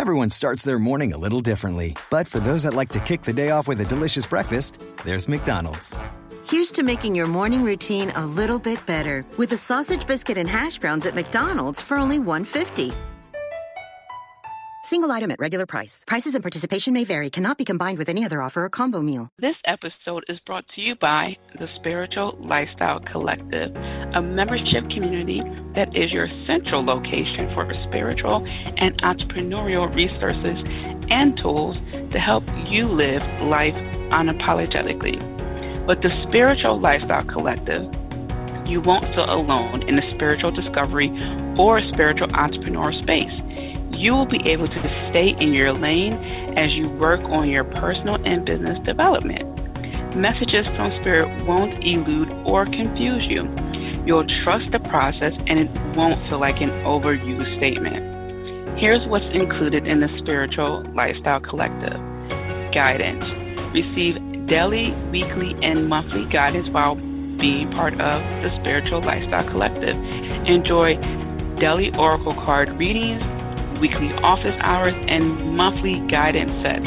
Everyone starts their morning a little differently. But for those that like to kick the day off with a delicious breakfast, there's McDonald's. Here's to making your morning routine a little bit better with a sausage biscuit and hash browns at McDonald's for only $1.50. Single item at regular price. Prices and participation may vary. Cannot be combined with any other offer or combo meal. This episode is brought to you by the Spiritual Lifestyle Collective, a membership community that is your central location for spiritual and entrepreneurial resources and tools to help you live life unapologetically. With the Spiritual Lifestyle Collective, you won't feel alone in the spiritual discovery or spiritual entrepreneur space you will be able to stay in your lane as you work on your personal and business development. Messages from Spirit won't elude or confuse you. You'll trust the process and it won't feel like an overused statement. Here's what's included in the Spiritual Lifestyle Collective Guidance. Receive daily, weekly, and monthly guidance while being part of the Spiritual Lifestyle Collective. Enjoy daily oracle card readings weekly office hours, and monthly guidance sets,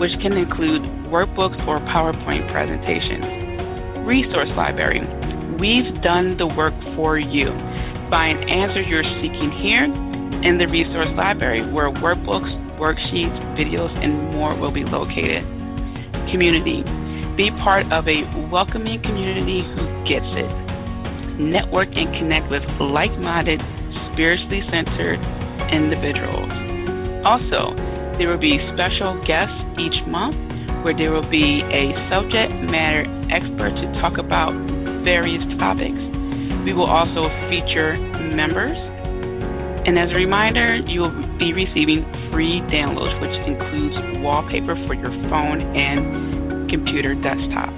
which can include workbooks or PowerPoint presentations. Resource Library. We've done the work for you. Find an answers you're seeking here in the Resource Library, where workbooks, worksheets, videos, and more will be located. Community. Be part of a welcoming community who gets it. Network and connect with like minded, spiritually centered, individuals. Also, there will be special guests each month where there will be a subject matter expert to talk about various topics. We will also feature members. And as a reminder, you will be receiving free downloads, which includes wallpaper for your phone and computer desktop.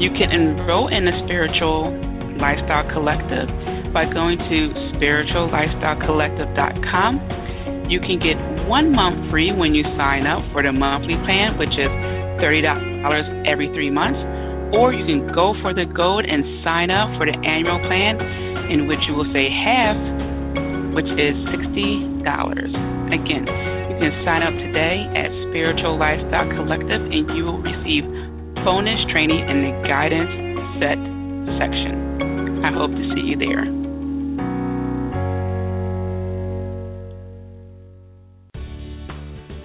You can enroll in the Spiritual Lifestyle Collective by going to spirituallifestylecollective.com. You can get one month free when you sign up for the monthly plan, which is $30 every three months, or you can go for the gold and sign up for the annual plan, in which you will say half, which is $60. Again, you can sign up today at Spiritual Lifestyle Collective, and you will receive bonus training in the guidance set section. I hope to see you there.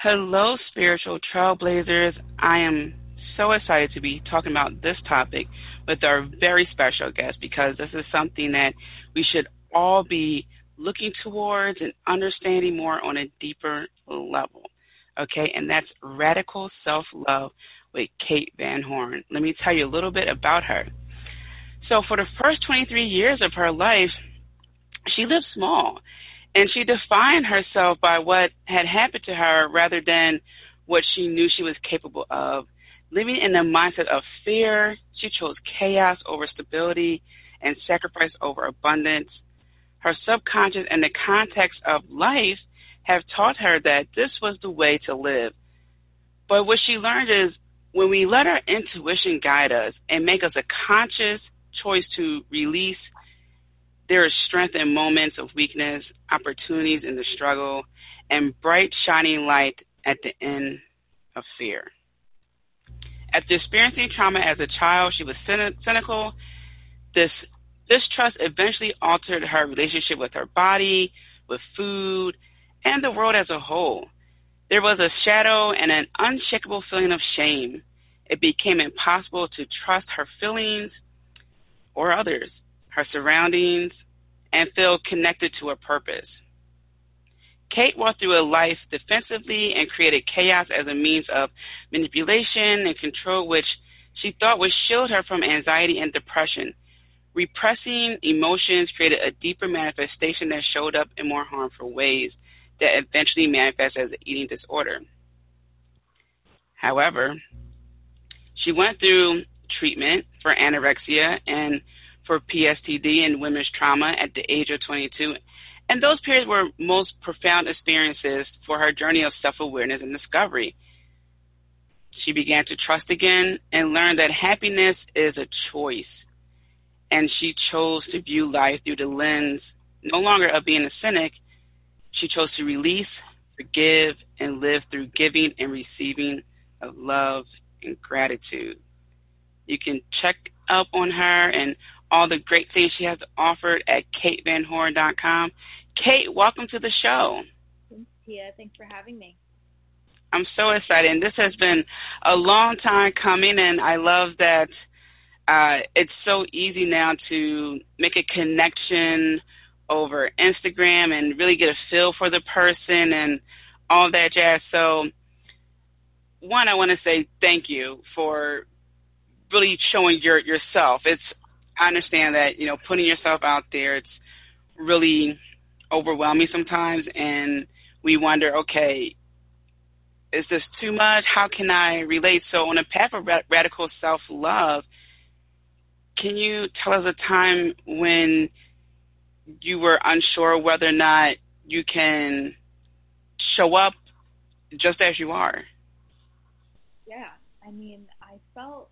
Hello, spiritual trailblazers. I am so excited to be talking about this topic with our very special guest because this is something that we should all be looking towards and understanding more on a deeper level. Okay, and that's radical self love with Kate Van Horn. Let me tell you a little bit about her. So, for the first 23 years of her life, she lived small and she defined herself by what had happened to her rather than what she knew she was capable of. Living in the mindset of fear, she chose chaos over stability and sacrifice over abundance. Her subconscious and the context of life have taught her that this was the way to live. But what she learned is when we let our intuition guide us and make us a conscious choice to release there is strength in moments of weakness, opportunities in the struggle, and bright shining light at the end of fear. After experiencing trauma as a child, she was cynical. This distrust eventually altered her relationship with her body, with food, and the world as a whole. There was a shadow and an unshakable feeling of shame. It became impossible to trust her feelings or others her surroundings, and feel connected to a purpose. Kate walked through a life defensively and created chaos as a means of manipulation and control, which she thought would shield her from anxiety and depression. Repressing emotions created a deeper manifestation that showed up in more harmful ways that eventually manifested as an eating disorder. However, she went through treatment for anorexia and for PSTD and women's trauma at the age of 22. And those periods were most profound experiences for her journey of self awareness and discovery. She began to trust again and learned that happiness is a choice. And she chose to view life through the lens no longer of being a cynic. She chose to release, forgive, and live through giving and receiving of love and gratitude. You can check up on her and all the great things she has offered at katevanhorn.com. Kate, welcome to the show. Thanks, Tia. Thanks for having me. I'm so excited. And this has been a long time coming, and I love that uh, it's so easy now to make a connection over Instagram and really get a feel for the person and all that jazz. So, one, I want to say thank you for really showing your yourself. It's I understand that you know putting yourself out there. It's really overwhelming sometimes, and we wonder, okay, is this too much? How can I relate? So, on a path of radical self love, can you tell us a time when you were unsure whether or not you can show up just as you are? Yeah, I mean, I felt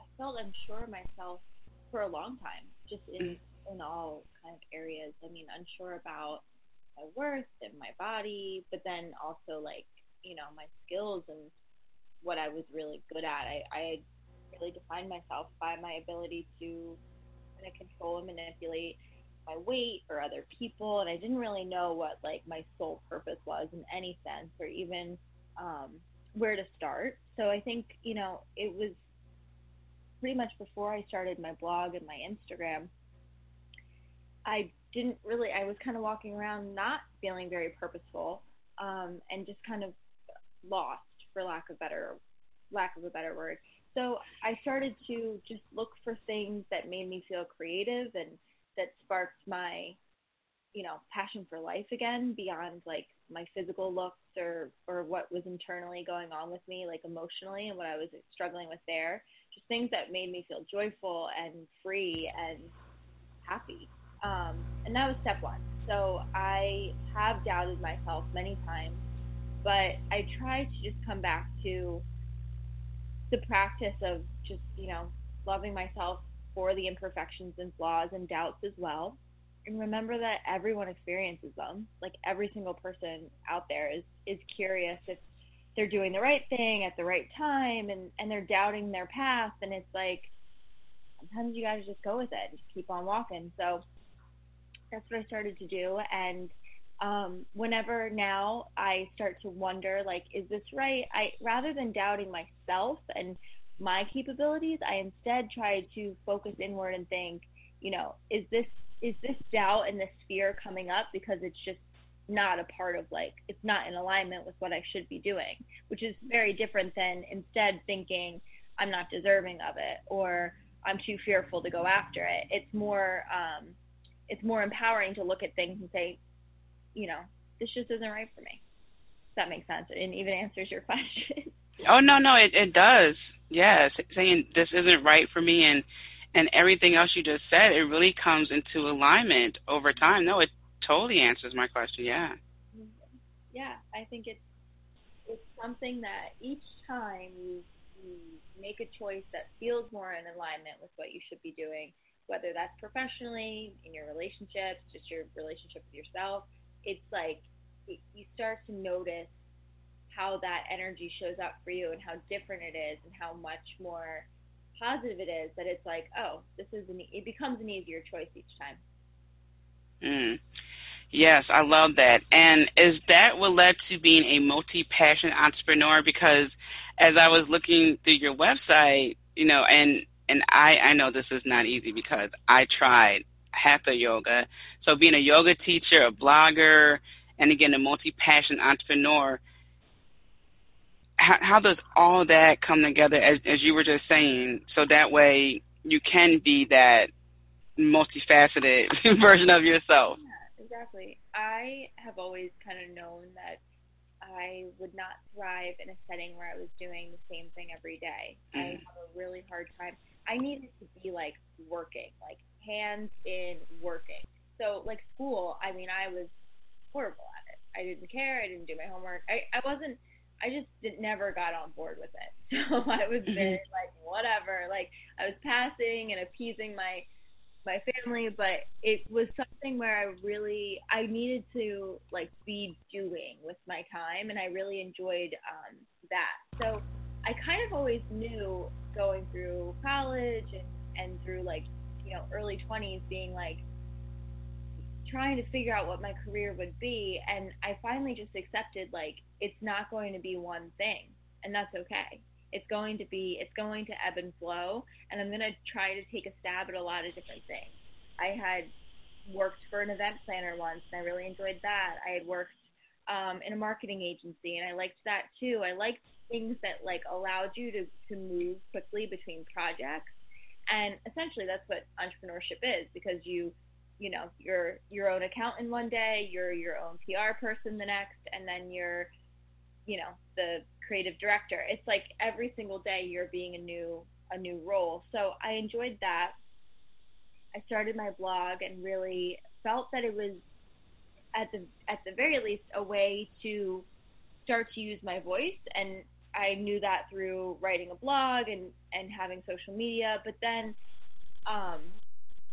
I felt unsure of myself for a long time, just in mm-hmm. in all kind of areas. I mean, unsure about my worth and my body, but then also like you know my skills and what I was really good at. I, I really defined myself by my ability to kind of control and manipulate my weight or other people, and I didn't really know what like my sole purpose was in any sense, or even um, where to start. So I think you know it was pretty much before I started my blog and my Instagram. I didn't really. I was kind of walking around not feeling very purposeful, um, and just kind of lost for lack of better lack of a better word. So I started to just look for things that made me feel creative and that sparked my you know passion for life again beyond like my physical looks or or what was internally going on with me like emotionally and what I was struggling with there. Just things that made me feel joyful and free and happy. Um, and that was step one. So I have doubted myself many times but I try to just come back to the practice of just, you know, loving myself for the imperfections and flaws and doubts as well. And remember that everyone experiences them. Like every single person out there is is curious if they're doing the right thing at the right time and and they're doubting their path and it's like sometimes you got to just go with it and just keep on walking. So that's what I started to do and um, whenever now I start to wonder, like, is this right? I rather than doubting myself and my capabilities, I instead try to focus inward and think, you know, is this is this doubt and this fear coming up because it's just not a part of like it's not in alignment with what I should be doing, which is very different than instead thinking I'm not deserving of it or I'm too fearful to go after it. It's more um, it's more empowering to look at things and say, you know, this just isn't right for me. If that makes sense and even answers your question. oh no, no, it it does. Yes, saying this isn't right for me and and everything else you just said, it really comes into alignment over time. No, it totally answers my question. Yeah. Yeah, I think it's it's something that each time you you make a choice that feels more in alignment with what you should be doing, whether that's professionally, in your relationships, just your relationship with yourself, it's like you start to notice how that energy shows up for you and how different it is and how much more positive it is that it's like oh this is an it becomes an easier choice each time mm. yes i love that and is that what led to being a multi-passion entrepreneur because as i was looking through your website you know and and i i know this is not easy because i tried hatha yoga. So being a yoga teacher, a blogger, and again a multi-passion entrepreneur, how, how does all that come together as, as you were just saying? So that way you can be that multifaceted version of yourself. Yeah, exactly. I have always kind of known that I would not thrive in a setting where I was doing the same thing every day. Mm. I have a really hard time. I needed to be like working, like hands in working. So like school, I mean, I was horrible at it. I didn't care. I didn't do my homework. I I wasn't. I just did, never got on board with it. So I was mm-hmm. very like whatever. Like I was passing and appeasing my my family, but it was something where I really I needed to like be doing with my time, and I really enjoyed um, that. So I kind of always knew going through college and and through like you know early 20s being like trying to figure out what my career would be and I finally just accepted like it's not going to be one thing and that's okay it's going to be, it's going to ebb and flow, and I'm going to try to take a stab at a lot of different things. I had worked for an event planner once, and I really enjoyed that. I had worked um, in a marketing agency, and I liked that too. I liked things that like allowed you to to move quickly between projects, and essentially that's what entrepreneurship is because you you know you're your own accountant one day you're your own pr person the next and then you're you know the creative director. It's like every single day you're being a new a new role. So I enjoyed that. I started my blog and really felt that it was at the at the very least a way to start to use my voice and I knew that through writing a blog and and having social media but then um,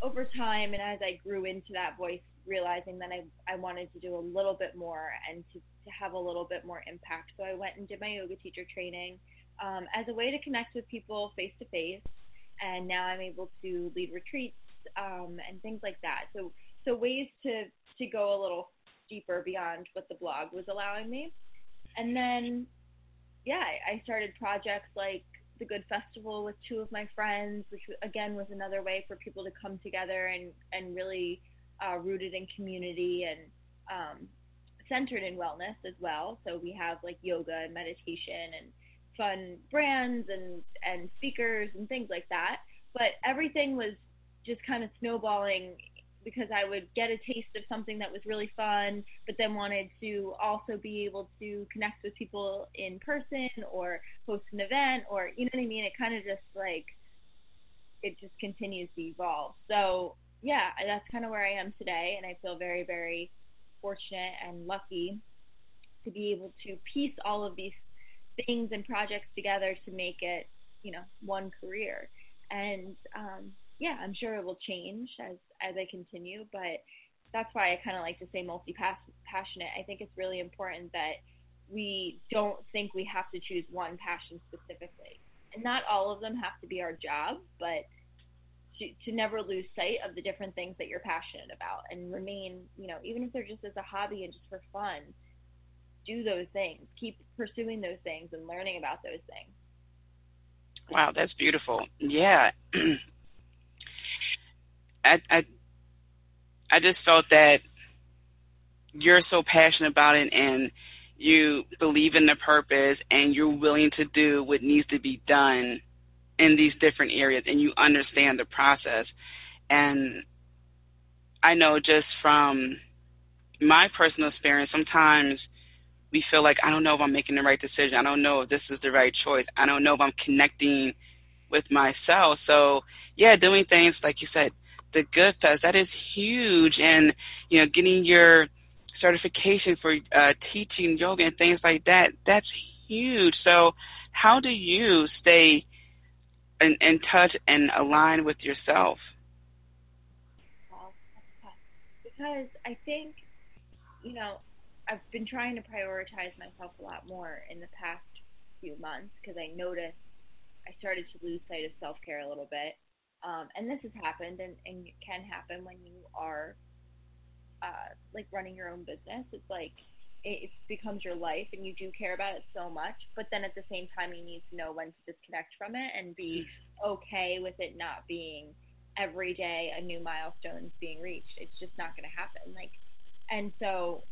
over time and as I grew into that voice realizing that I, I wanted to do a little bit more and to, to have a little bit more impact. So I went and did my yoga teacher training um, as a way to connect with people face to face. And now I'm able to lead retreats um, and things like that. So, so ways to, to go a little deeper beyond what the blog was allowing me. And then, yeah, I started projects like the Good Festival with two of my friends, which again was another way for people to come together and, and really uh, rooted in community and um, centered in wellness as well. So we have like yoga and meditation and fun brands and and speakers and things like that. But everything was just kind of snowballing because I would get a taste of something that was really fun, but then wanted to also be able to connect with people in person or host an event or you know what I mean. It kind of just like it just continues to evolve. So yeah, that's kind of where I am today, and I feel very, very fortunate and lucky to be able to piece all of these things and projects together to make it, you know, one career. And um, yeah, I'm sure it will change as as I continue, but that's why I kind of like to say multi-passionate. I think it's really important that we don't think we have to choose one passion specifically. And not all of them have to be our job, but to, to never lose sight of the different things that you're passionate about and remain, you know, even if they're just as a hobby and just for fun, do those things. Keep pursuing those things and learning about those things. Wow, that's beautiful. Yeah. I I I just felt that you're so passionate about it and you believe in the purpose and you're willing to do what needs to be done in these different areas and you understand the process. And I know just from my personal experience, sometimes we feel like I don't know if I'm making the right decision. I don't know if this is the right choice. I don't know if I'm connecting with myself. So yeah, doing things like you said, the Good Fest that is huge, and you know, getting your certification for uh, teaching yoga and things like that. That's huge. So how do you stay in, in touch and align with yourself? Because I think, you know, I've been trying to prioritize myself a lot more in the past few months because I noticed I started to lose sight of self care a little bit. Um, and this has happened and, and can happen when you are uh, like running your own business. It's like it becomes your life and you do care about it so much but then at the same time you need to know when to disconnect from it and be okay with it not being every day a new milestone is being reached it's just not going to happen like and so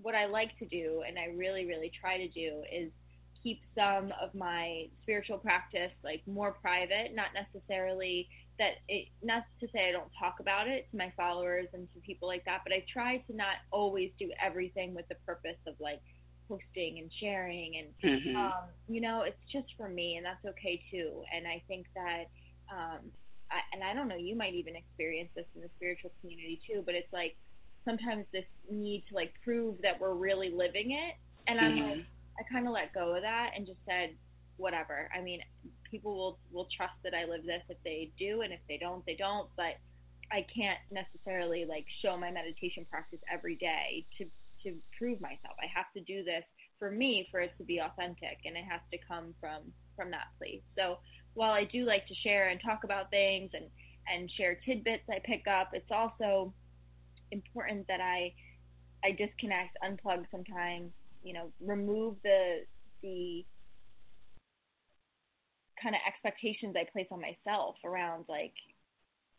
what i like to do and i really really try to do is keep some of my spiritual practice like more private not necessarily that it not to say I don't talk about it to my followers and to people like that, but I try to not always do everything with the purpose of like posting and sharing and Mm-hmm. um, you know, it's just for me, and that's okay too. And I think that, um, I, and I don't know, you might even experience this in the spiritual community too. But it's like sometimes this need to like prove that we're really living it, and I'm Mhm. like, I kind of let go of that and just said, whatever. I mean, people will will trust that I live this if they do, and if they don't, they don't. But I can't necessarily like show my meditation practice every day to to prove myself. I have to do this for me for it to be authentic and it has to come from from that place. So while I do like to share and talk about things and and share tidbits I pick up, it's also important that I I disconnect, unplug sometimes, you know, remove the the kind of expectations I place on myself around like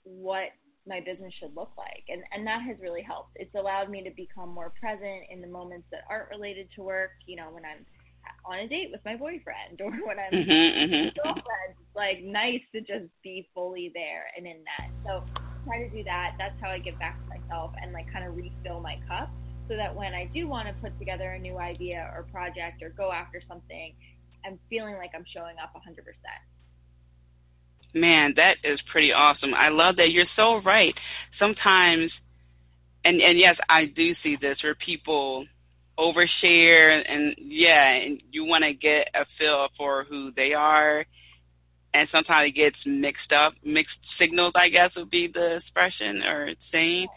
what my business should look like. And and that has really helped. It's allowed me to become more present in the moments that aren't related to work you know when i'm on a date with my boyfriend or when i'm Mhm, with mhm. my girlfriend. It's like nice to just be fully there and in that. So try to do that. That's how i give back to myself and like kind of refill my cup so that when i do want to put together a new idea or project or go after something i'm feeling like i'm showing up 100% Man, that is pretty awesome. I love that. You're so right. Sometimes, and and yes, I do see this where people overshare, and yeah, and you want to get a feel for who they are, and sometimes it gets mixed up, mixed signals. I guess would be the expression or saying.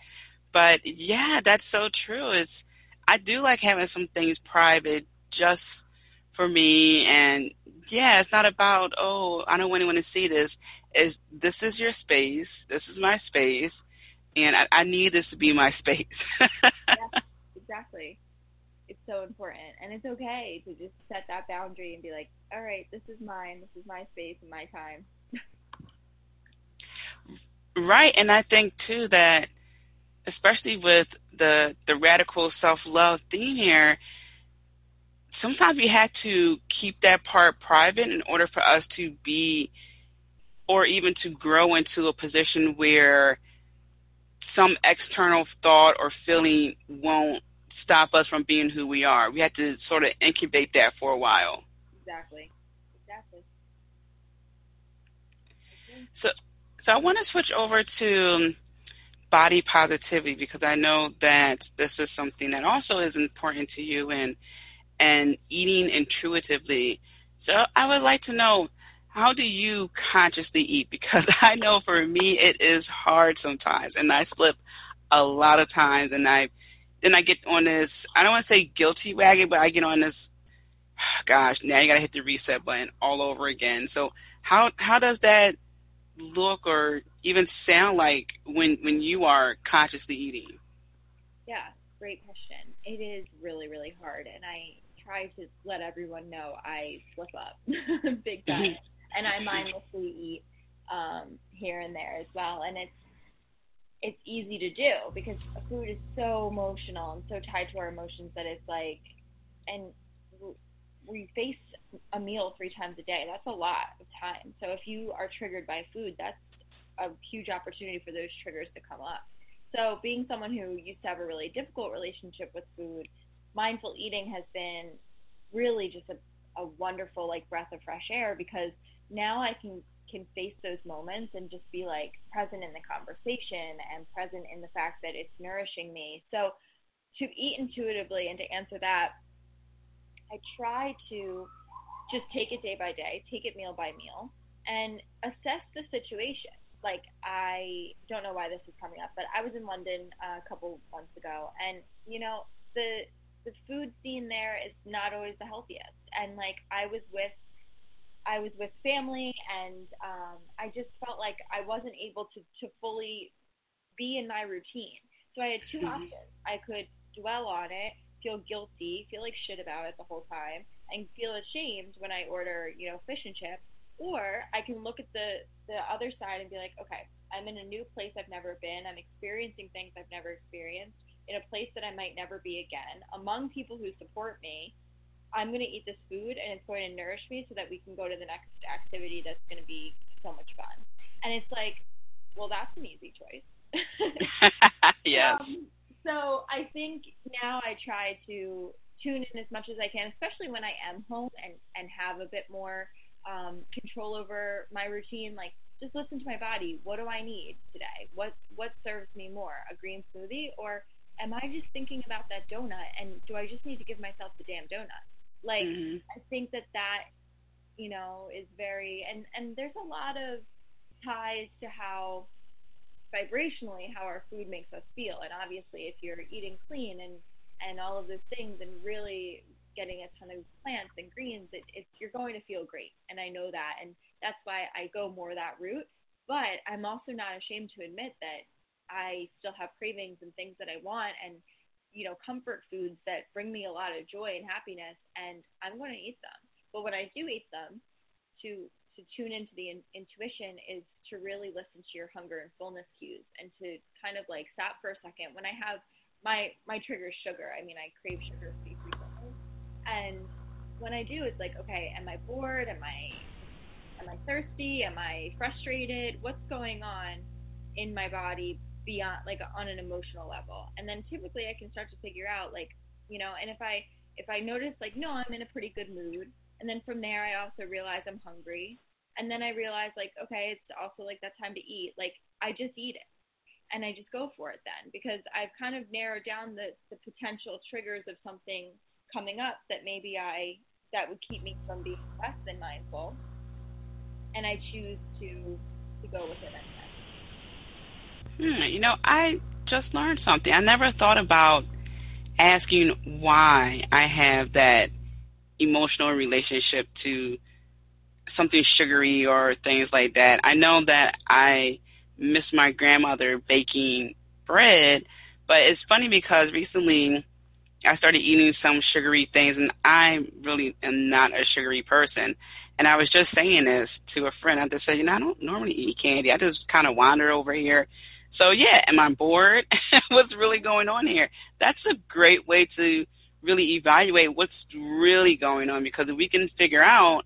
But yeah, that's so true. It's I do like having some things private just for me and yeah, it's not about oh, I don't want anyone to see this. Is this is your space. This is my space and I, I need this to be my space. exactly it's so important and it's okay to just set that boundary and be like all right this is mine this is my space and my time right, and I think too that especially with the the radical self love theme here, sometimes we had to keep that part private in order for us to be or even to grow into a position where some external thought or feeling won't stop us from being who we are. We had to sort of incubate that for a while. exactly exactly So, so I want to switch over to body positivity because I know that this is something that also is important to you and and eating intuitively. So I would like to know how do you consciously eat because I know for me it is hard sometimes and I slip a lot of times and I then I get on this I don't want to say guilty wagon but I get on this gosh now you got to hit the reset button all over again. So how how does that look or even sound like when when you are consciously eating? yeah great question. It is really really hard and i try to let everyone know i slip up big time and i mindlessly eat um here and there as well and it's it's easy to do because food is so emotional and so tied to our emotions that it's like and we face a meal three times a day. That's a lot of time. So if you are triggered by food that's a huge opportunity for those triggers to come up so being someone who used to have a really difficult relationship with food mindful eating has been really just a, a wonderful like breath of fresh air because now i can can face those moments and just be like present in the conversation and present in the fact that it's nourishing me. So to eat intuitively and to answer that, I try to just take it day by day, take it meal by meal, and assess the situation. Like I don't know why this is coming up, but I was in London uh, a couple months ago, and you know the the food scene there is not always the healthiest. And like I was with I was with family, and um, I just felt like I wasn't able to to fully be in my routine. So I had 2 Mhm. options. I could dwell on it, feel guilty, feel like shit about it the whole time, and feel ashamed when I order, you know, fish and chips. Or I can look at the the other side and be like, okay, I'm in a new place I've never been. I'm experiencing things I've never experienced in a place that I might never be again, among people who support me. I'm going to eat this food and it's going to nourish me so that we can go to the next activity that's going to be so much fun. And it's like, well, that's an easy choice. yes. Um, so I think now I try to tune in as much as I can, especially when I am home and and have a bit more um, control over my routine. Like just listen to my body. What do I need today? What what serves me more, a green smoothie or am I just thinking about that donut and do I just need to give myself the damn donut? Like mm-hmm. I think that that you know is very and and there's a lot of ties to how vibrationally how our food makes us feel and obviously if you're eating clean and and all of those things and really getting a ton of plants and greens, it, you're going to feel great. And I know that, and that's why I go more that route. But I'm also not ashamed to admit that I still have cravings and things that I want, and you know, comfort foods that bring me a lot of joy and happiness, and I'm going to eat them. But when I do eat them, to to tune into the in, intuition is to really listen to your hunger and fullness cues, and to kind of like stop for a second. When I have my my trigger sugar. I mean, I crave sugar frequently, and when I do, it's like, okay, am I bored? Am I am I thirsty? Am I frustrated? What's going on in my body beyond like on an emotional level? And then typically I can start to figure out like, you know, and if I if I notice like, no, I'm in a pretty good mood, and then from there I also realize I'm hungry, and then I realize like, okay, it's also like that time to eat. Like I just eat it and I just go for it then because I've kind of narrowed down the, the potential triggers of something coming up that maybe I that would keep me from being less than mindful, and I choose to to go with it instead. Hmm, you know, I just learned something. I never thought about asking why I have that emotional relationship to something sugary or things like that. I know that I miss my grandmother baking bread. But it's funny because recently I started eating some sugary things, and I really am not a sugary person. And I was just saying this to a friend. I just said, you know, I don't normally eat candy. I just kind of wander over here. So yeah, am I bored? what's really going on here? That's a great way to really evaluate what's really going on because if we can figure out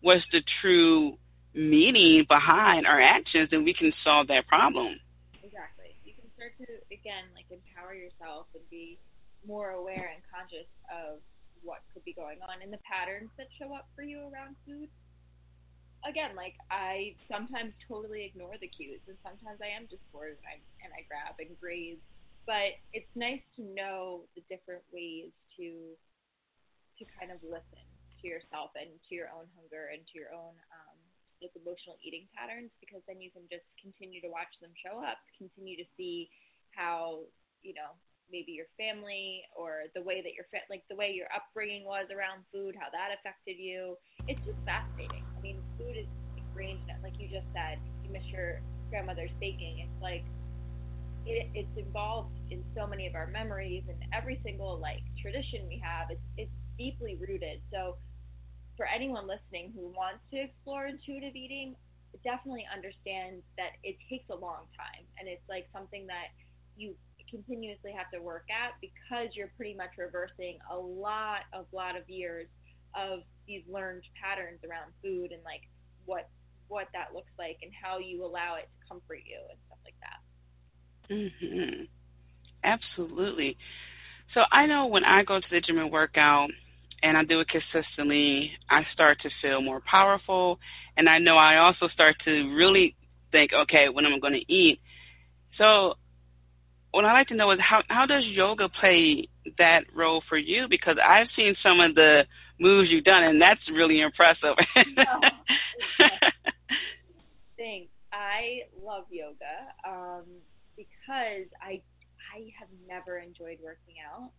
what's the true meaning behind our actions, then we can solve that problem. Exactly. You can start to again like empower yourself and be more aware and conscious of what could be going on and the patterns that show up for you around food. Again, like I sometimes totally ignore the cues, and sometimes I am just bored and I and I grab and graze. But it's nice to know the different ways to to kind of listen to yourself and to your own hunger and to your own um, with emotional eating patterns because then you can just continue to watch them show up, continue to see how, you know, maybe your family or the way that your like the way your upbringing was around food, how that affected you. It's just fascinating. I mean, food is ingrained like you just said, you miss your grandmother's baking. It's like it, it's involved in so many of our memories and every single like tradition we have. It's it's deeply rooted. So for anyone listening who wants to explore intuitive eating, definitely understand that it takes a long time and it's like something that you continuously have to work at because you're pretty much reversing a lot of lot of years of these learned patterns around food and like what what that looks like and how you allow it to comfort you and stuff like that. Mhm. Absolutely. So I know when I go to the gym and work out, and I do it consistently, I start to feel more powerful. And I know I also start to really think, okay, when am I going to eat? So, what I like to know is how how does yoga play that role for you? Because I've seen some of the moves you've done, and that's really impressive. oh, Thanks. I love yoga um, because I I have never enjoyed working out.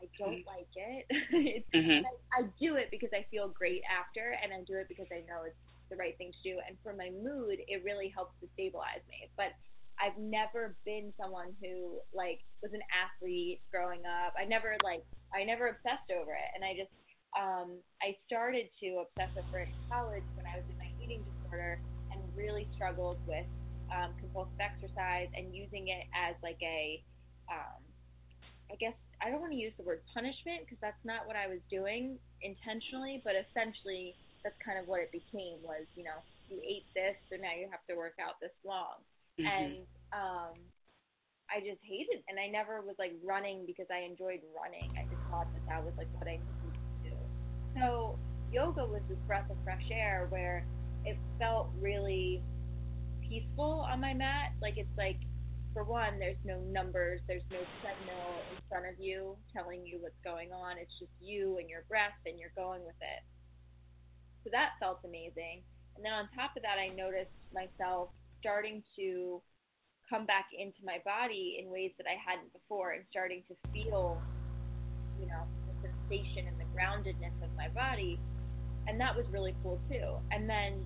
I don't mm-hmm. like it. it's, mm-hmm. I, I do it because I feel great after, and I do it because I know it's the right thing to do. And for my mood, it really helps to stabilize me. But I've never been someone who like was an athlete growing up. I never like I never obsessed over it, and I just um, I started to obsess over it in college when I was in my eating disorder and really struggled with um, compulsive exercise and using it as like a um, I guess I don't want to use the word punishment because that's not what I was doing intentionally, but essentially that's kind of what it became was, you know, you ate this, so now you have to work out this long. Mm-hmm. And um I just hated and I never was like running because I enjoyed running. I just thought that that was like what I needed to do. So yoga was this breath of fresh air where it felt really peaceful on my mat. Like it's like for one, there's no numbers, there's no treadmill in front of you telling you what's going on. It's just you and your breath, and you're going with it. So that felt amazing. And then on top of that, I noticed myself starting to come back into my body in ways that I hadn't before and starting to feel, you know, the sensation and the groundedness of my body. And that was really cool too. And then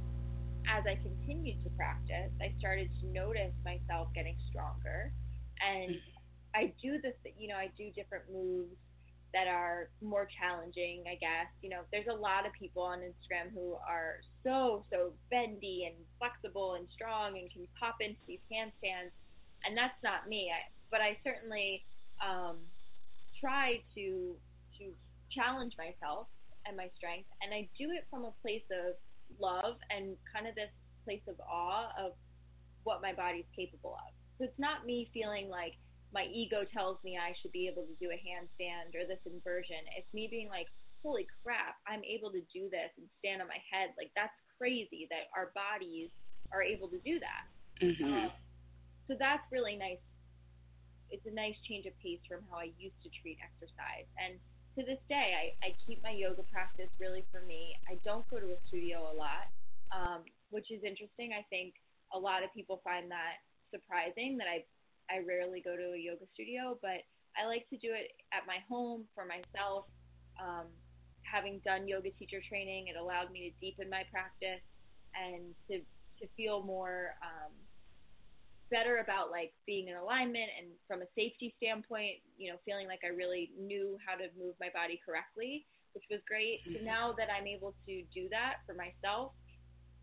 as I continued to practice, I started to notice myself getting stronger. And mm-hmm. I do this, you know, I do different moves that are more challenging, I guess. You know, there's a lot of people on Instagram who are so, so bendy and flexible and strong and can pop into these handstands. And that's not me. I, but I certainly um, try to to challenge myself and my strength. And I do it from a place of love and kind of this place of awe of what my body's capable of. So it's not me feeling like my ego tells me I should be able to do a handstand or this inversion. It's me being like, holy crap, I'm able to do this and stand on my head. Like that's crazy that our bodies are able to do that. Mm-hmm. Um, so that's really nice. It's a nice change of pace from how I used to treat exercise. And to this day, I, I keep my yoga practice really for me. I don't go to a studio a lot, um, which is interesting. I think a lot of people find that surprising that I I rarely go to a yoga studio, but I like to do it at my home for myself. Um, having done yoga teacher training, it allowed me to deepen my practice and to to feel more um, better about like being in alignment and from a safety standpoint, you know, feeling like I really knew how to move my body correctly, which was great. So Mm-hmm. now that I'm able to do that for myself,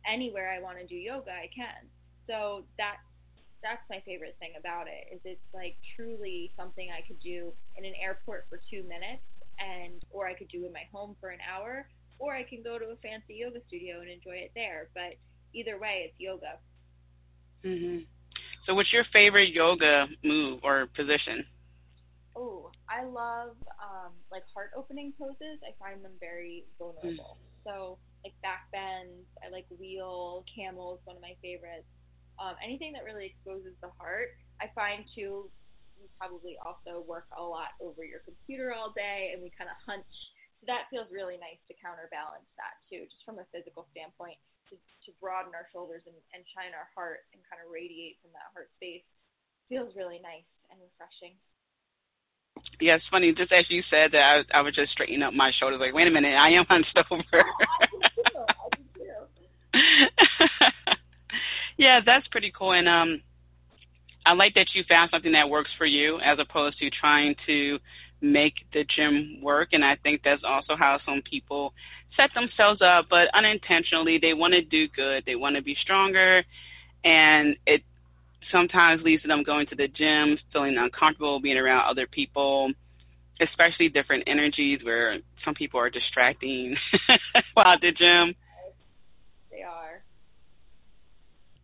anywhere I want to do yoga, I can. So that that's my favorite thing about it is it's like truly something I could do in an airport for two minutes and or I could do in my home for an hour or I can go to a fancy yoga studio and enjoy it there. But either way, it's yoga. Mhm. So, what's your favorite yoga move or position? Oh, I love um, like heart opening poses. I find them very vulnerable. So like back bends, I like wheel, camel is one of my favorites. Um, anything that really exposes the heart. I find too, you probably also work a lot over your computer all day, and we kind of hunch. So that feels really nice to counterbalance that too, just from a physical standpoint, to, to broaden our shoulders and, and shine our heart and kind of radiate from that heart space. Feels really nice and refreshing. Yeah, it's funny. Just as you said that, I, I was just straightening up my shoulders. Like, wait a minute, I am hunched over. I do too. yeah, that's pretty cool. And um, I like that you found something that works for you as opposed to trying to make the gym work. And I think that's also how some people set themselves up, but unintentionally. They want to do good, they want to be stronger, and it sometimes leads to them going to the gym, feeling uncomfortable being around other people, especially different energies where some people are distracting while at the gym. They are.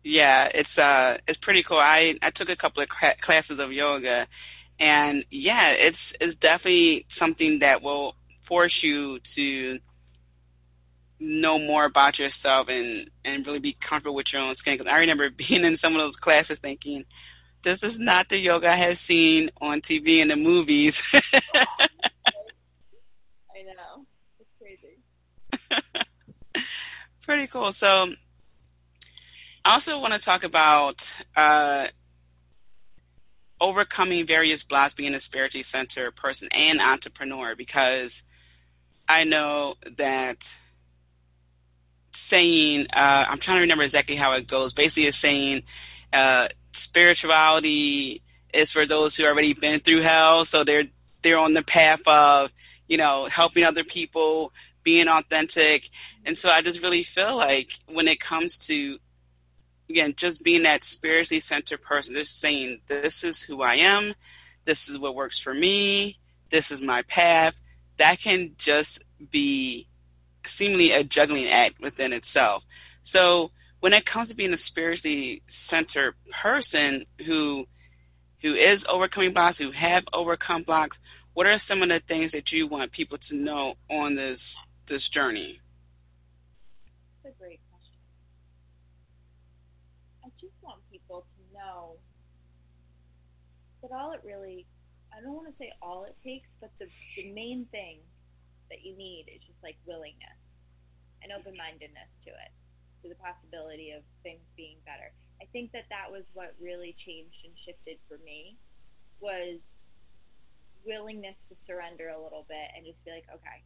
Yeah, it's uh it's pretty cool. I I took a couple of cra- classes of yoga and yeah, it's it's definitely something that will force you to know more about yourself and and really be comfortable with your own skin. Because I remember being in some of those classes thinking, this is not the yoga I have seen on TV and the movies. I know. It's crazy. Pretty cool. So, I also want to talk about uh, overcoming various blocks being a spiritually centered person and entrepreneur because I know that saying, uh, I'm trying to remember exactly how it goes. Basically, it's saying uh, spirituality is for those who already been through hell, so they're they're on the path of you know helping other people, being authentic, and so I just really feel like when it comes to again just being that spiritually centered person, just saying this is who I am, this is what works for me, this is my path, that can just be seemingly a juggling act within itself. So when it comes to being a spiritually centered person who who is overcoming blocks, who have overcome blocks, what are some of the things that you want people to know on this this journey? That's a great just want people to know that all it really I don't want to say all it takes, but the, the main thing that you need is just like willingness and open mindedness to it, to the possibility of things being better. I think that that was what really changed and shifted for me was willingness to surrender a little bit and just be like, okay,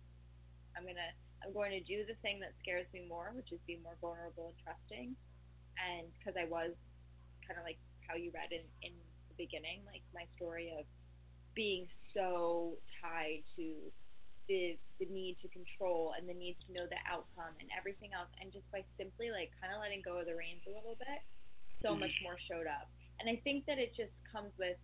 I'm gonna I'm going to do the thing that scares me more, which is be more vulnerable and trusting. And because I was kind of like how you read in in the beginning, like my story of being so tied to the the need to control and the need to know the outcome and everything else. And just by simply like kind of letting go of the reins a little bit so much more showed up. And i think that it just comes with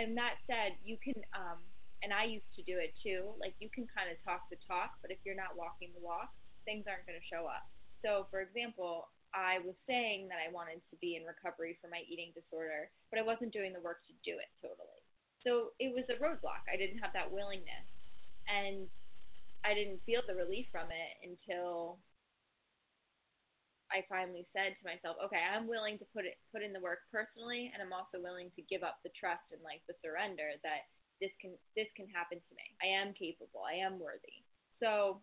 and that said you can um and i used to do it too like you can kind of talk the talk but if you're not walking the walk things aren't going to show up. So for example i was saying that i wanted to be in recovery for my eating disorder but i wasn't doing the work to do it totally so it was a roadblock. I didn't have that willingness. And I didn't feel the relief from it until I finally said to myself, okay, I'm willing to put it put in the work personally and I'm also willing to give up the trust and like the surrender that this can this can happen to me. I am capable. I am worthy. So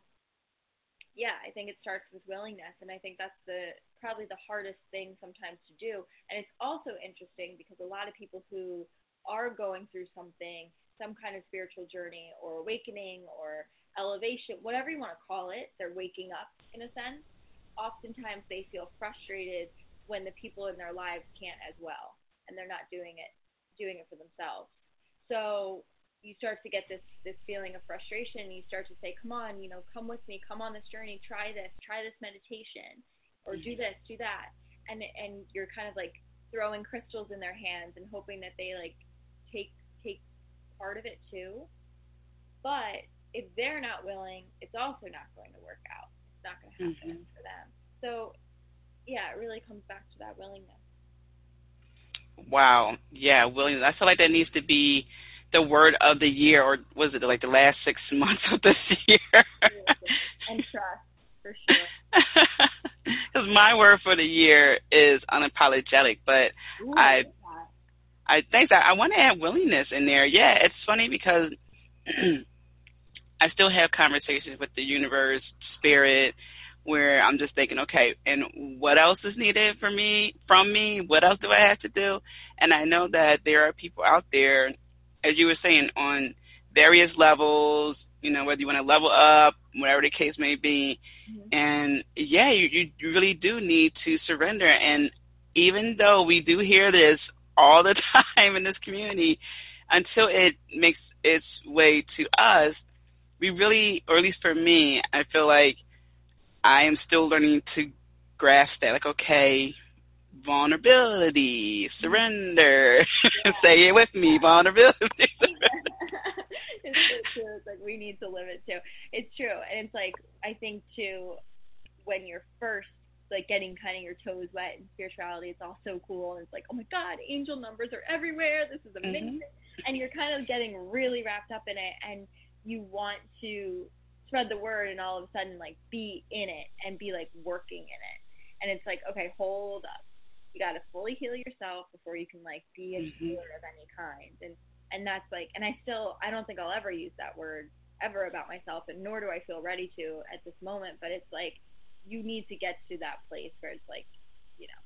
yeah, I think it starts with willingness and I think that's the probably the hardest thing sometimes to do. And it's also interesting because a lot of people who are going through something, some kind of spiritual journey or awakening or elevation, whatever you want to call it, they're waking up in a sense. Oftentimes they feel frustrated when the people in their lives can't as well and they're not doing it doing it for themselves. So you start to get this this feeling of frustration. You start to say, "Come on, you know, come with me. Come on this journey. Try this. Try this meditation, or do this, do that." And and you're kind of like throwing crystals in their hands and hoping that they like take take part of it too. But if they're not willing, it's also not going to work out. It's not going to happen mm-hmm. for them. So, yeah, it really comes back to that willingness. Wow. Yeah, willingness. I feel like that needs to be the word of the year, or was it like the last six months of this year? and trust, for sure. Because my word for the year is unapologetic, but Ooh. I I think that I want to add willingness in there. Yeah, it's funny because I still have conversations with the universe, spirit, where I'm just thinking, okay, and what else is needed for me, from me? What else do I have to do? And I know that there are people out there, as you were saying, on various levels, you know, whether you want to level up, whatever the case may be. Mm-hmm. And yeah, you, you really do need to surrender. And even though we do hear this all the time in this community until it makes its way to us, we really, or at least for me, I feel like I am still learning to grasp that. Like, okay, vulnerability, surrender. Yeah. Say it with me, vulnerability. it's so true. It's like we need to live it too. It's true, and it's like I think too, when you're first like getting kind of your toes wet in spirituality. It's all so cool, and it's like, oh my God, angel numbers are everywhere. This is amazing, mm-hmm. and you're kind of getting really wrapped up in it, and you want to spread the word, and all of a sudden like be in it and be like working in it, and it's like, okay, hold up, you got to fully heal yourself before you can like be a mm-hmm. healer of any kind, and and that's like, and I still, I don't think I'll ever use that word ever about myself, and nor do I feel ready to at this moment, but it's like you need to get to that place where it's like, you know,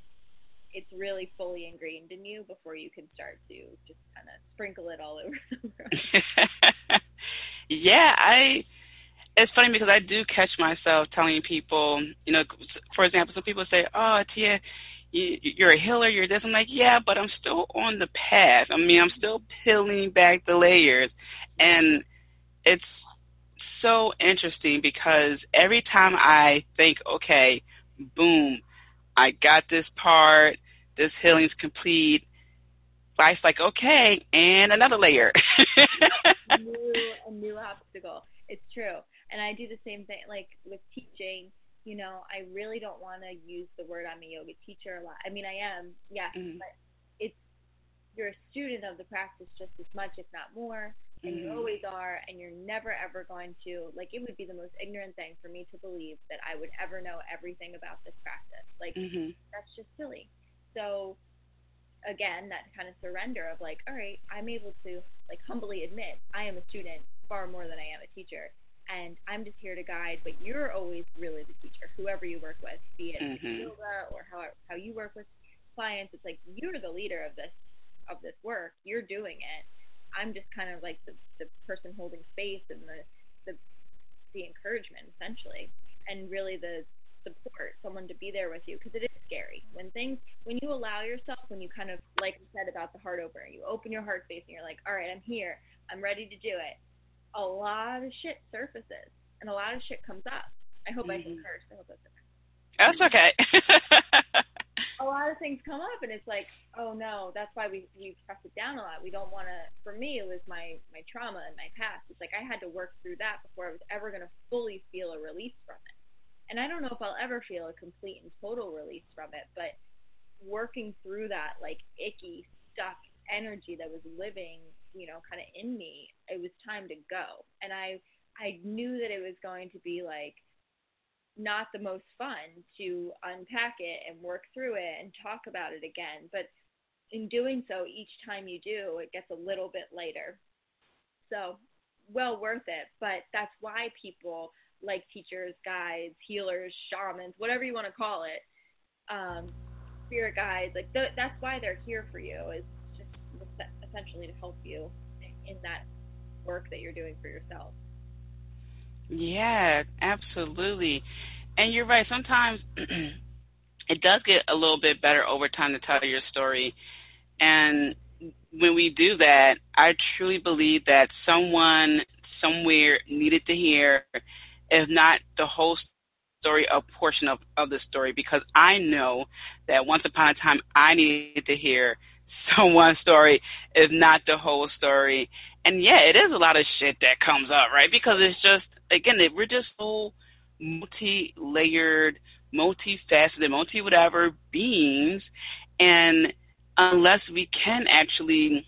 it's really fully ingrained in you before you can start to just kind of sprinkle it all over the room. yeah, I. It's funny because I do catch myself telling people, you know, for example, some people say, "Oh, Tia, you're a healer, you're this." I'm like, "Yeah, but I'm still on the path. I mean, I'm still peeling back the layers, and it's so interesting because every time I think, okay, boom, I got this part, this healing's complete, life's like, okay, and another layer. a, new, a new obstacle. It's true. And I do the same thing, like with teaching. You know, I really don't want to use the word I'm a yoga teacher a lot. I mean, I am, yes, mm-hmm. but it's you're a student of the practice just as much, if not more. and mm-hmm. you always are, and you're never ever going to like. It would be the most ignorant thing for me to believe that I would ever know everything about this practice. Like mm-hmm. that's just silly. So again, that kind of surrender of like, all right, I'm able to like humbly admit I am a student far more than I am a teacher, and I'm just here to guide. But you're always really the teacher, whoever you work with, be it mm-hmm. yoga or how how you work with clients. It's like you're the leader of this of this work. You're doing it I'm just kind of like the, the person holding space and the, the the encouragement essentially, and really the support, someone to be there with you because it is scary when things when you allow yourself when you kind of like you said about the heart opener, you open your heart space and you're like, all right, I'm here, I'm ready to do it. A lot of shit surfaces and a lot of shit comes up. I hope mm-hmm. I can curse. I hope that's okay. That's okay. a lot of things come up and it's like oh no that's why we we press it down a lot we don't want to for me it was my my trauma and my past it's like i had to work through that before i was ever going to fully feel a release from it and i don't know if i'll ever feel a complete and total release from it but working through that like icky stuck energy that was living you know kind of in me it was time to go and i i knew that it was going to be like not the most fun to unpack it and work through it and talk about it again. But in doing so, each time you do, it gets a little bit lighter. So, well worth it. But that's why people like teachers, guides, healers, shamans, whatever you want to call it, um, spirit guides, like th- that's why they're here for you, is essentially to help you in that work that you're doing for yourself. Yeah, absolutely. And you're right. Sometimes it does get a little bit better over time to tell your story. And when we do that, I truly believe that someone somewhere needed to hear, if not the whole story, a portion of, of the story. Because I know that once upon a time, I needed to hear someone's story, if not the whole story. And yeah, it is a lot of shit that comes up, right? Because it's just again, we're just so multi-layered, multifaceted, multi-whatever beings, and unless we can actually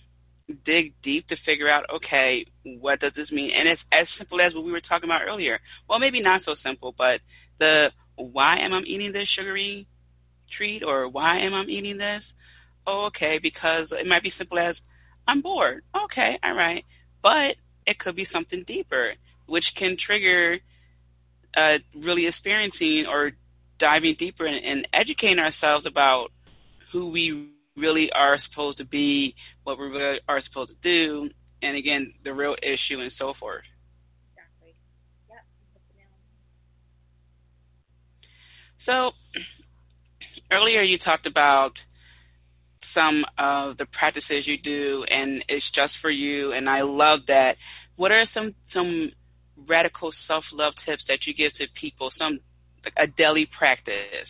dig deep to figure out, okay, what does this mean? And it's as simple as what we were talking about earlier. Well, maybe not so simple, but the why am I eating this sugary treat or why am I eating this? Oh, okay, because it might be simple as I'm bored. Okay, all right. But it could be something deeper which can trigger uh, really experiencing or diving deeper and, and educating ourselves about who we really are supposed to be, what we really are supposed to do, and again, the real issue and so forth. Exactly. Yep. So, earlier you talked about some of the practices you do, and it's just for you, and I love that. What are some some radical self love tips that you give to people? Some like a daily practice.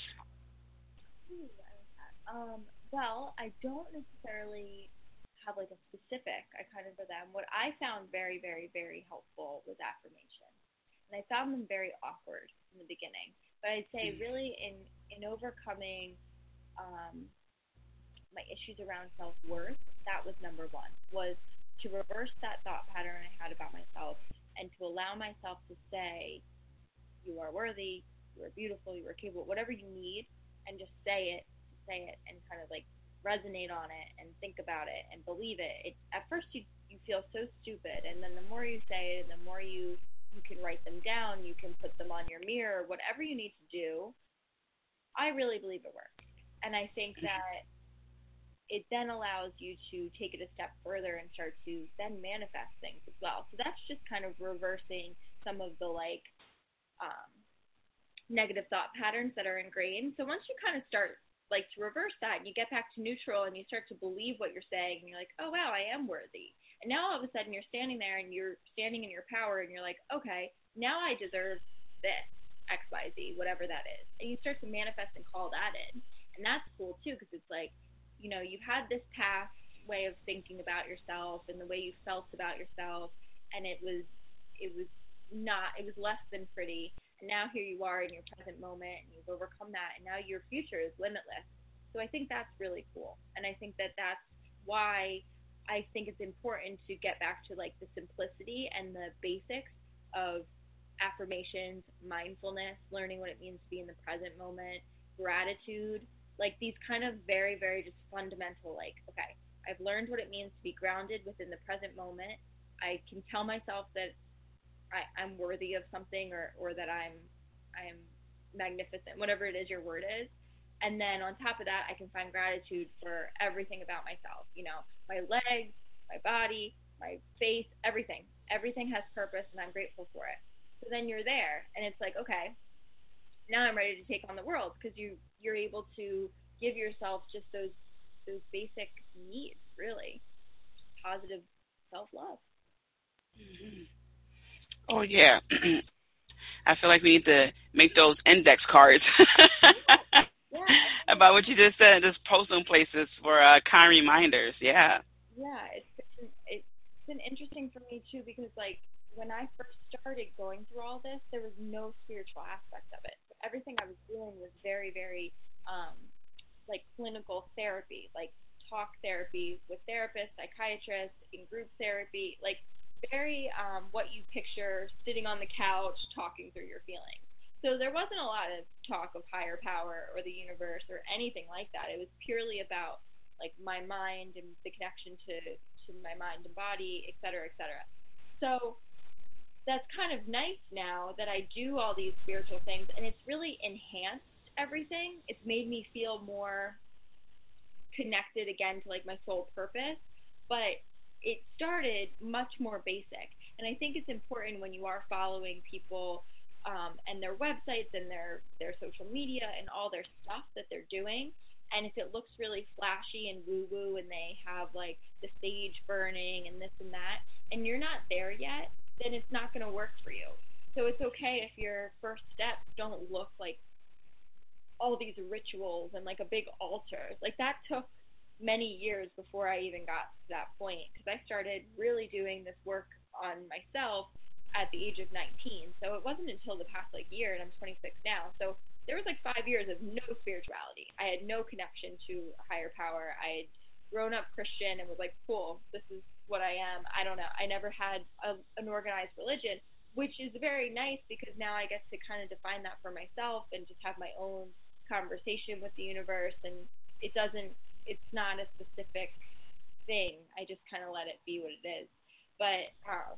Um, well, I don't necessarily have like a specific. I kind of for them. What I found very, very, very helpful was affirmation, and I found them very awkward in the beginning. But I'd say mm. really in in overcoming um, my issues around self worth, that was number one. Was to reverse that thought pattern I had about myself and to allow myself to say, you are worthy, you are beautiful, you are capable, whatever you need, and just say it, say it, and kind of like resonate on it and think about it and believe it. it at first, you you feel so stupid, and then the more you say it, and the more you you can write them down, you can put them on your mirror, whatever you need to do. I really believe it works, and I think mm-hmm. that it then allows you to take it a step further and start to then manifest things as well. So that's just kind of reversing some of the like um, negative thought patterns that are ingrained. So once you kind of start like to reverse that and you get back to neutral and you start to believe what you're saying and you're like, oh wow, I am worthy. And now all of a sudden you're standing there and you're standing in your power and you're like, okay, now I deserve this X Y Z, whatever that is. And you start to manifest and call that in. And that's cool too because it's like you know, you've had this past way of thinking about yourself and the way you felt about yourself, and it was, it was not, it was less than pretty. And now here you are in your present moment, and you've overcome that, and now your future is limitless. So I think that's really cool, and I think that that's why I think it's important to get back to like the simplicity and the basics of affirmations, mindfulness, learning what it means to be in the present moment, gratitude, like these kind of very, very just fundamental, like, okay, I've learned what it means to be grounded within the present moment. I can tell myself that I, I'm worthy of something or, or that I'm I'm magnificent, whatever it is your word is. And then on top of that, I can find gratitude for everything about myself. You know, my legs, my body, my face, everything. Everything has purpose, and I'm grateful for it. So then you're there, and it's like, okay, now I'm ready to take on the world because you you're able to give yourself just those those basic needs, really, positive self love. Mm-hmm. Oh yeah, I feel like we need to make those index cards yeah. about what you just said. Just post them places for uh, kind reminders. Yeah. Yeah, it's been, it's been interesting for me too because like when I first started going through all this, there was no spiritual aspect of it. Everything I was doing was very, very um, like clinical therapy, like talk therapy with therapists, psychiatrists, in group therapy, like very um, what you picture sitting on the couch talking through your feelings. So there wasn't a lot of talk of higher power or the universe or anything like that. It was purely about like my mind and the connection to to my mind and body, et cetera, et cetera. So that's kind of nice now that I do all these spiritual things, and it's really enhanced everything. It's made me feel more connected again to like my soul purpose, but it started much more basic. And I think it's important when you are following people um, and their websites and their their social media and all their stuff that they're doing. And if it looks really flashy and woo woo, and they have like the sage burning and this and that, and you're not there yet, then it's not going to work for you. So it's okay if your first steps don't look like all these rituals and like a big altar. Like that took many years before I even got to that point because I started really doing this work on myself at the age of 19. So it wasn't until the past like year, and I'm 26 now. So there was like five years of no spirituality. I had no connection to a higher power. I had grown up Christian and was like, cool, this is what I am. I don't know. I never had a, an organized religion, which is very nice because now I get to kind of define that for myself and just have my own conversation with the universe. And it doesn't, it's not a specific thing. I just kind of let it be what it is. But um,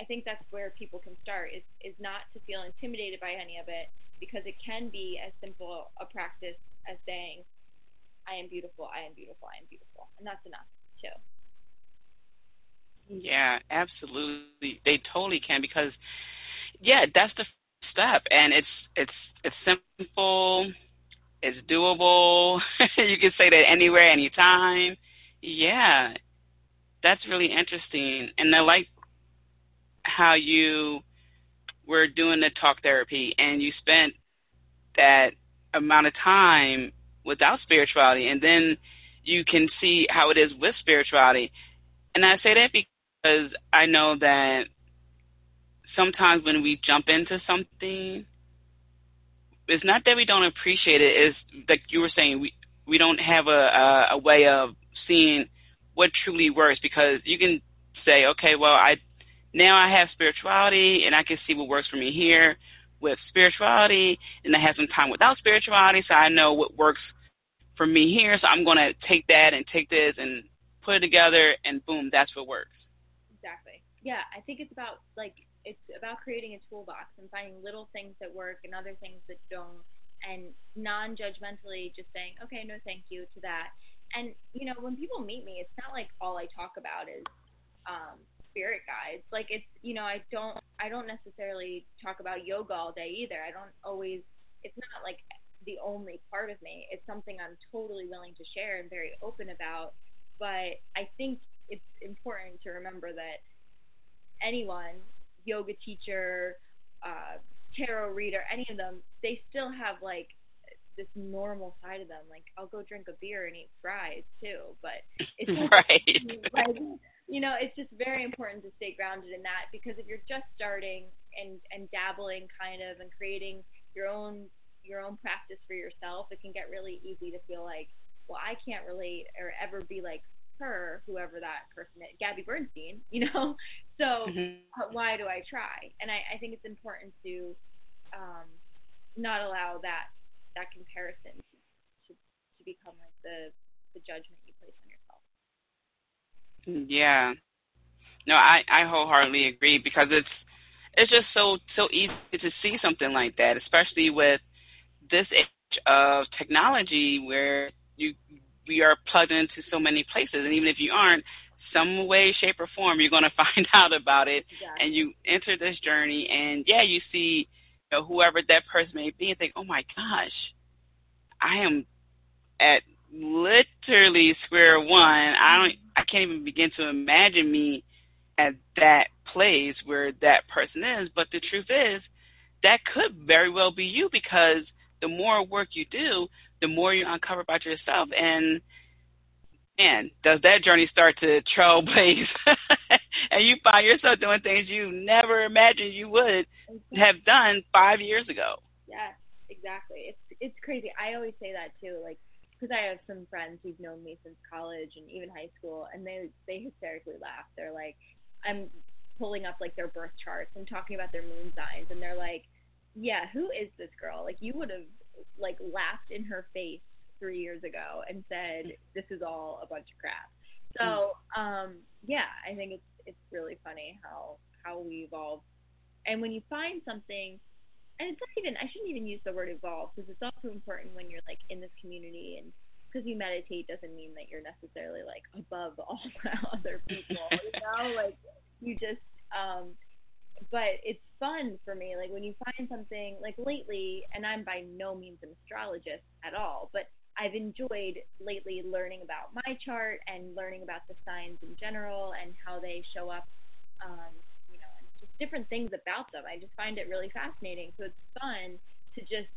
I think that's where people can start is, is not to feel intimidated by any of it because it can be as simple a practice as saying, I am beautiful, I am beautiful, I am beautiful. And that's enough, too. Yeah, absolutely. They totally can because yeah, that's the step and it's it's it's simple, it's doable. you can say that anywhere, anytime. Yeah. That's really interesting. And I like how you were doing the talk therapy and you spent that amount of time without spirituality and then you can see how it is with spirituality. And I say that because I know that sometimes when we jump into something, it's not that we don't appreciate it. It's like you were saying, we we don't have a, a, a way of seeing what truly works because you can say, okay, well, I now I have spirituality and I can see what works for me here with spirituality, and I have some time without spirituality, so I know what works for me here. So I'm going to take that and take this and put it together, and boom, that's what works. Exactly. Yeah, I think it's about like it's about creating a toolbox and finding little things that work and other things that don't, and non-judgmentally just saying, okay, no, thank you to that. And you know, when people meet me, it's not like all I talk about is um, spirit guides. Like it's you know I don't I don't necessarily talk about yoga all day either. I don't always. It's not like the only part of me. It's something I'm totally willing to share and very open about. But I think it's important to remember that anyone, yoga teacher, uh, tarot reader, any of them, they still have like this normal side of them. Like I'll go drink a beer and eat fries too, but it's right. like you know, it's just very important to stay grounded in that because if you're just starting and and dabbling kind of and creating your own your own practice for yourself, it can get really easy to feel like, well, I can't relate or ever be like her, whoever that person is, Gabby Bernstein, you know. So Mhm. uh, why do I try? And I, I think it's important to um, not allow that that comparison to to become like the the judgment you place on yourself. Yeah. No, I I wholeheartedly agree because it's it's just so so easy to see something like that, especially with this age of technology where you we are plugged into so many places, and even if you aren't, some way, shape, or form, you're going to find out about it, Exactly. and you enter this journey, and yeah, you see, you know, whoever that person may be, and think, oh my gosh, I am at literally square one. I don't, I can't even begin to imagine me at that place where that person is. But the truth is, that could very well be you because the more work you do, the more you uncover about yourself. And man, does that journey start to trailblaze? and you find yourself doing things you never imagined you would have done five years ago. Yeah, exactly. It's it's crazy. I always say that too, like because I have some friends who've known me since college and even high school, and they they hysterically laugh. They're like, I'm pulling up like their birth charts and talking about their moon signs, and they're like, Yeah, who is this girl? Like you would have like laughed in her face three years ago and said this is all a bunch of crap. So um, yeah, I think it's it's really funny how how we evolve, and when you find something and it's not even I shouldn't even use the word evolve because it's also important when you're like in this community and because you meditate doesn't mean that you're necessarily like above all other people, you know, like you just um but it's fun for me like when you find something like lately and I'm by no means an astrologist at all, but I've enjoyed lately learning about my chart and learning about the signs in general and how they show up um you know and just different things about them. I just find it really fascinating. So it's fun to just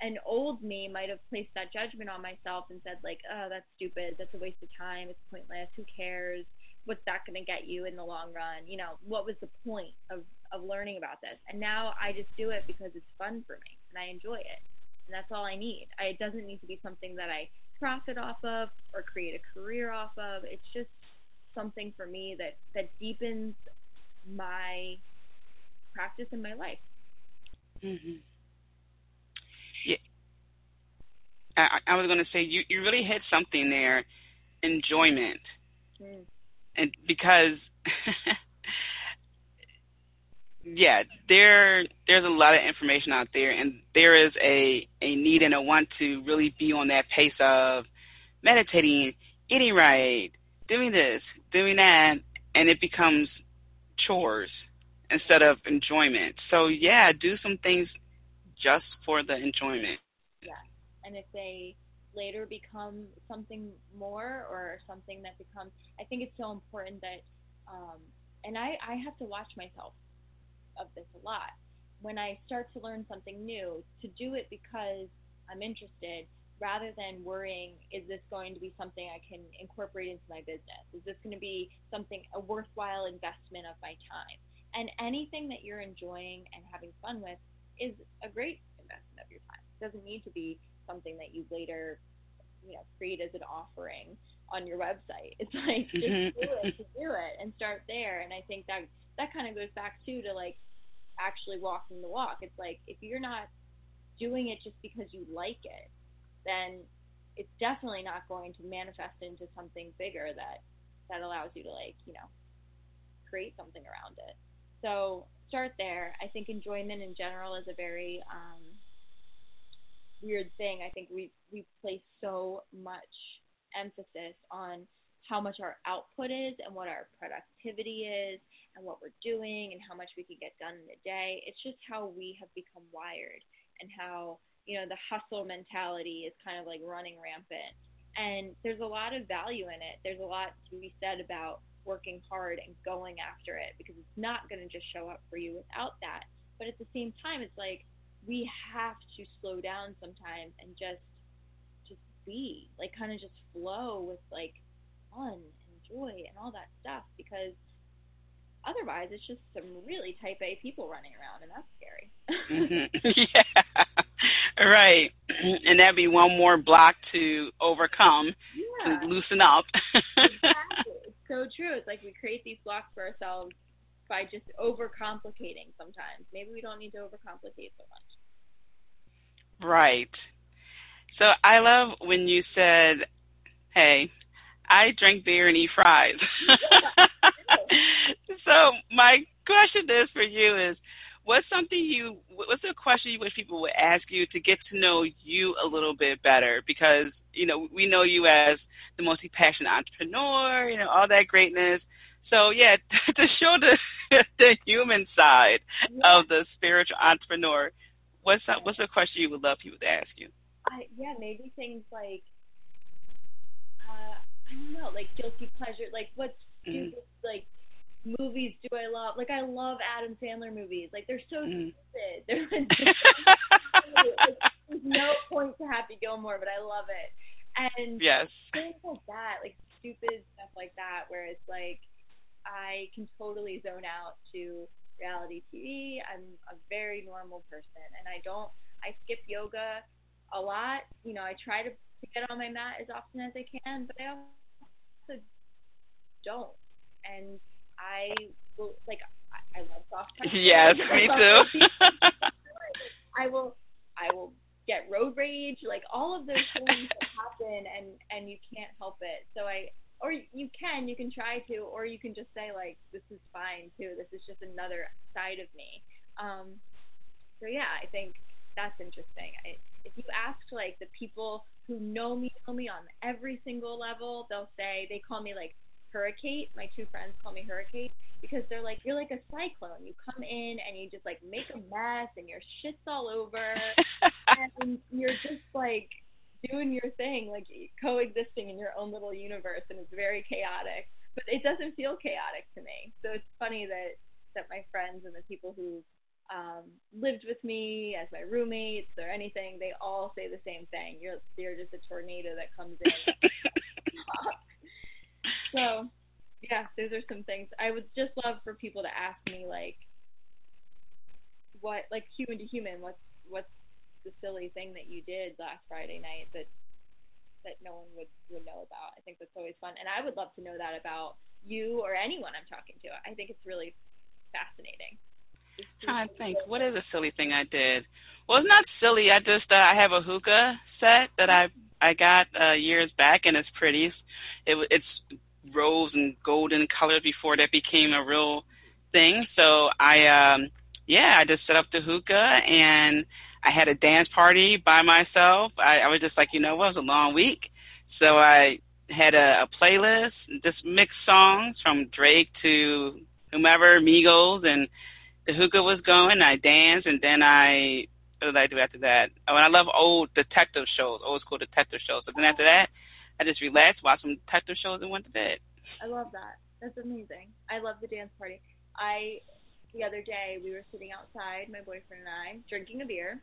an old me might have placed that judgment on myself and said like, oh, that's stupid. That's a waste of time. It's pointless. Who cares? What's that going to get you in the long run? You know, what was the point of of learning about this? And now I just do it because it's fun for me and I enjoy it. And that's all I need. I, it doesn't need to be something that I profit off of or create a career off of. It's just something for me that that deepens my practice in my life. Mm-hmm. Yeah, I, I was going to say you you really hit something there, enjoyment, Mm. and because yeah, there there's a lot of information out there, and there is a a need and a want to really be on that pace of meditating, eating right, doing this, doing that, and it becomes chores instead of enjoyment. So yeah, do some things just for the enjoyment. Yeah. And if they later become something more or something that becomes i think it's so important that um and i i have to watch myself of this a lot when i start to learn something new to do it because i'm interested rather than worrying is this going to be something i can incorporate into my business is this going to be something a worthwhile investment of my time and anything that you're enjoying and having fun with is a great investment of your time it doesn't need to be something that you later, you know, create as an offering on your website. It's like just Mhm. do it, just do it, and start there. And I think that that kind of goes back too to like actually walking the walk. It's like if you're not doing it just because you like it, then it's definitely not going to manifest into something bigger that that allows you to like you know create something around it. So start there. I think enjoyment in general is a very um, weird thing. I think we we place so much emphasis on how much our output is and what our productivity is and what we're doing and how much we can get done in a day. It's just how we have become wired and how, you know, the hustle mentality is kind of like running rampant. And there's a lot of value in it. There's a lot to be said about working hard and going after it because it's not going to just show up for you without that. But at the same time, it's like we have to slow down sometimes and just just be like kind of just flow with like fun and joy and all that stuff because otherwise, it's just some really type A people running around, and that's scary. mm-hmm. Yeah, right. And that'd be one more block to overcome yeah. to loosen up. exactly. It's so true. It's like we create these blocks for ourselves by just overcomplicating sometimes. Maybe we don't need to overcomplicate so much. Right. So I love when you said, "Hey, I drink beer and eat fries." so my question is for you is, what's something you, what's a question you wish people would ask you to get to know you a little bit better? Because you know we know you as the multi-passionate entrepreneur, you know all that greatness. So yeah, to show the the human side yeah. of the spiritual entrepreneur, what's that, what's a question you would love people to ask you? Yeah, maybe things like uh, I don't know, like guilty pleasure, like what mm. stupid mm. like movies do I love? Like I love Adam Sandler movies. Like they're so mm. stupid. They're like, there's no point to Happy Gilmore, but I love it. And yes, things like that, like stupid stuff like that, where it's like I can totally zone out to reality TV. I'm a very normal person, and I don't. I skip yoga a lot. You know, I try to, to get on my mat as often as I can, but I also don't. And I will like I, I love soft touch. Yes, me too. I will I will get road rage, like all of those things that happen and and you can't help it. So I or you can, you can try to, or you can just say like, this is fine too. This is just another side of me. Um, so yeah, I think that's interesting. I, if you ask like the people who know me, know me on every single level, they'll say they call me like Hurricane. My two friends call me Hurricane because they're like you're like a cyclone. You come in and you just like make a mess and your shit's all over, and you're just like doing your thing, like coexisting in your own little universe, and it's very chaotic. But it doesn't feel chaotic to me. So it's funny that that my friends and the people who um, lived with me as my roommates or anything, they all say the same thing. You're you're just a tornado that comes in. so, yeah, those are some things. I would just love for people to ask me like, what like human to human, what's what's the silly thing that you did last Friday night that that no one would would know about. I think that's always fun, and I would love to know that about you or anyone I'm talking to. I think it's really fascinating trying to think, what is a silly thing I did? Well, it's not silly. I just uh, I have a hookah set that I I got uh, years back, and it's pretty. It it's rose and golden color before that became a real thing. So I um yeah, I just set up the hookah and I had a dance party by myself. I, I was just like, you know what, it was a long week. So I had a, a playlist, just mixed songs from Drake to whomever, Migos, and the hookah was going. I danced, and then I what did I do after that? Oh, and I love old detective shows, old school detective shows. So then after that, I just relaxed, watched some detective shows, and went to bed. I love that. That's amazing. I love the dance party. I the other day we were sitting outside, my boyfriend and I, drinking a beer,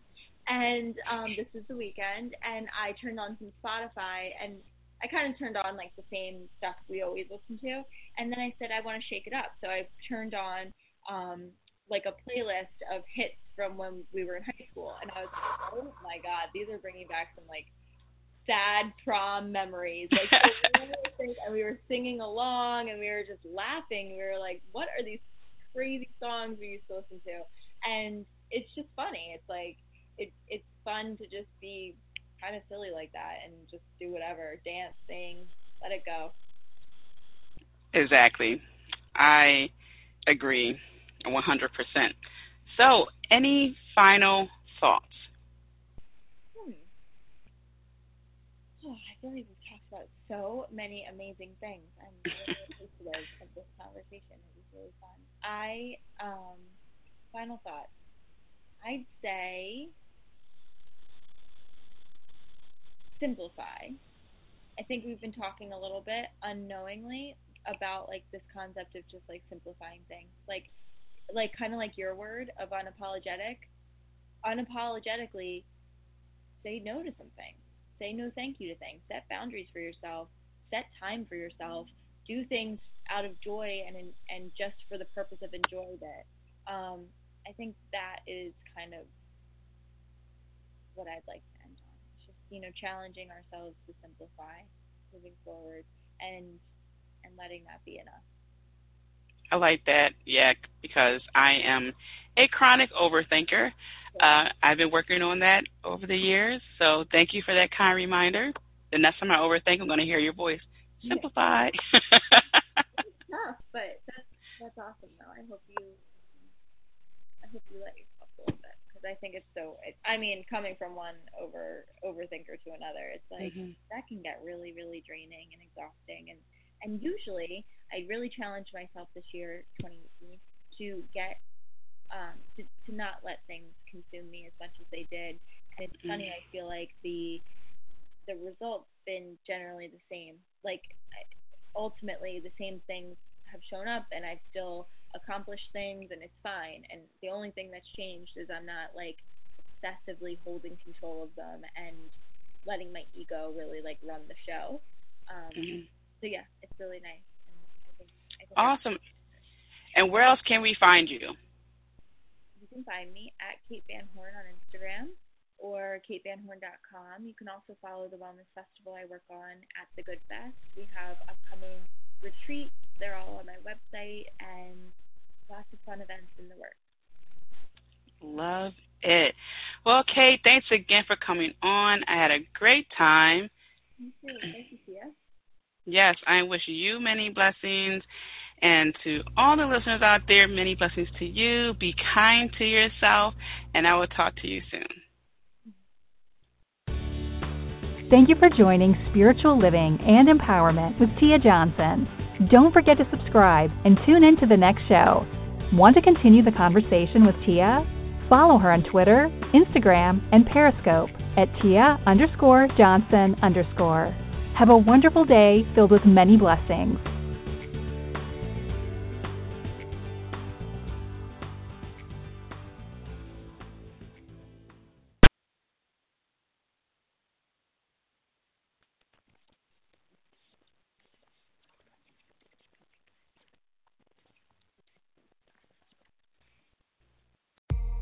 and um, this is the weekend, and I turned on some Spotify, and I kind of turned on like the same stuff we always listen to, and then I said I want to shake it up, so I turned on um, like a playlist of hits from when we were in high school, and I was like, oh my god, these are bringing back some like sad prom memories. Like, and we were singing along, and we were just laughing. We were like, what are these crazy songs we used to listen to? And it's just funny. It's like it, it's fun to just be kind of silly like that and just do whatever, dance, sing, let it go. Exactly. I agree. 100%. So, any final thoughts? Hmm. Oh, I feel like we've talked about so many amazing things. I'm really appreciative of this conversation. It was really fun. I, um, final thoughts. I'd say simplify. I think we've been talking a little bit unknowingly about like this concept of just like simplifying things. Like like kind of like your word of unapologetic, unapologetically say no to something. Say no thank you to things. Set boundaries for yourself. Set time for yourself. do things out of joy and and just for the purpose of enjoying it. Um, I think that is kind of what I'd like to end on. It's just you know challenging ourselves to simplify, moving forward, and and letting that be enough. I like that, yeah, because I am a chronic overthinker. Uh, I've been working on that over the years, so thank you for that kind reminder. The next time I overthink, I'm going to hear your voice. Simplify. tough, but that's that's awesome though. I hope you I hope you let yourself go with it because I think it's so. It, I mean, coming from one over overthinker to another, it's like mm-hmm. that can get really really draining and exhausting. And and usually, I really challenged myself this year, 2018, to get um to to not let things consume me as much as they did. And it's funny. I feel like the the results been generally the same. Like ultimately the same things have shown up and I've still accomplished things and it's fine. And the only thing that's changed is I'm not like obsessively holding control of them and letting my ego really like run the show. Um, mm-hmm. So yeah, it's really nice. I think, I think awesome. And where else can we find you? You can find me at Kate Van Horn on Instagram or katevanhorn.com. You can also follow the wellness festival I work on at the Good Fest. We have upcoming retreats. They're all on my website and lots of fun events in the works. Love it. Well, Kate, thanks again for coming on. I had a great time. Thank you. Thank you, Tia. Yes, I wish you many blessings. And to all the listeners out there, many blessings to you. Be kind to yourself, and I will talk to you soon. Thank you for joining Spiritual Living and Empowerment with Tia Johnson. Don't forget to subscribe and tune in to the next show. Want to continue the conversation with Tia? Follow her on Twitter, Instagram, and Periscope at Tia underscore Johnson underscore. Have a wonderful day filled with many blessings.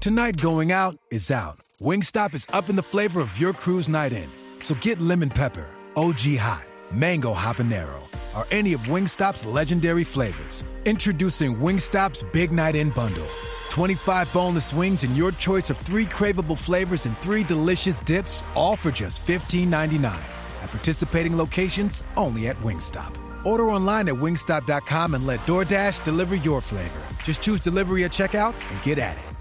Tonight going out is out. Wingstop is up in the flavor of your crew's night in. So get lemon pepper, OG hot, mango habanero, or any of Wingstop's legendary flavors. Introducing Wingstop's Big Night In Bundle. 25 boneless wings and your choice of three craveable flavors and three delicious dips, all for just $15.99. At participating locations, only at Wingstop. Order online at wingstop.com and let DoorDash deliver your flavor. Just choose delivery at checkout and get at it.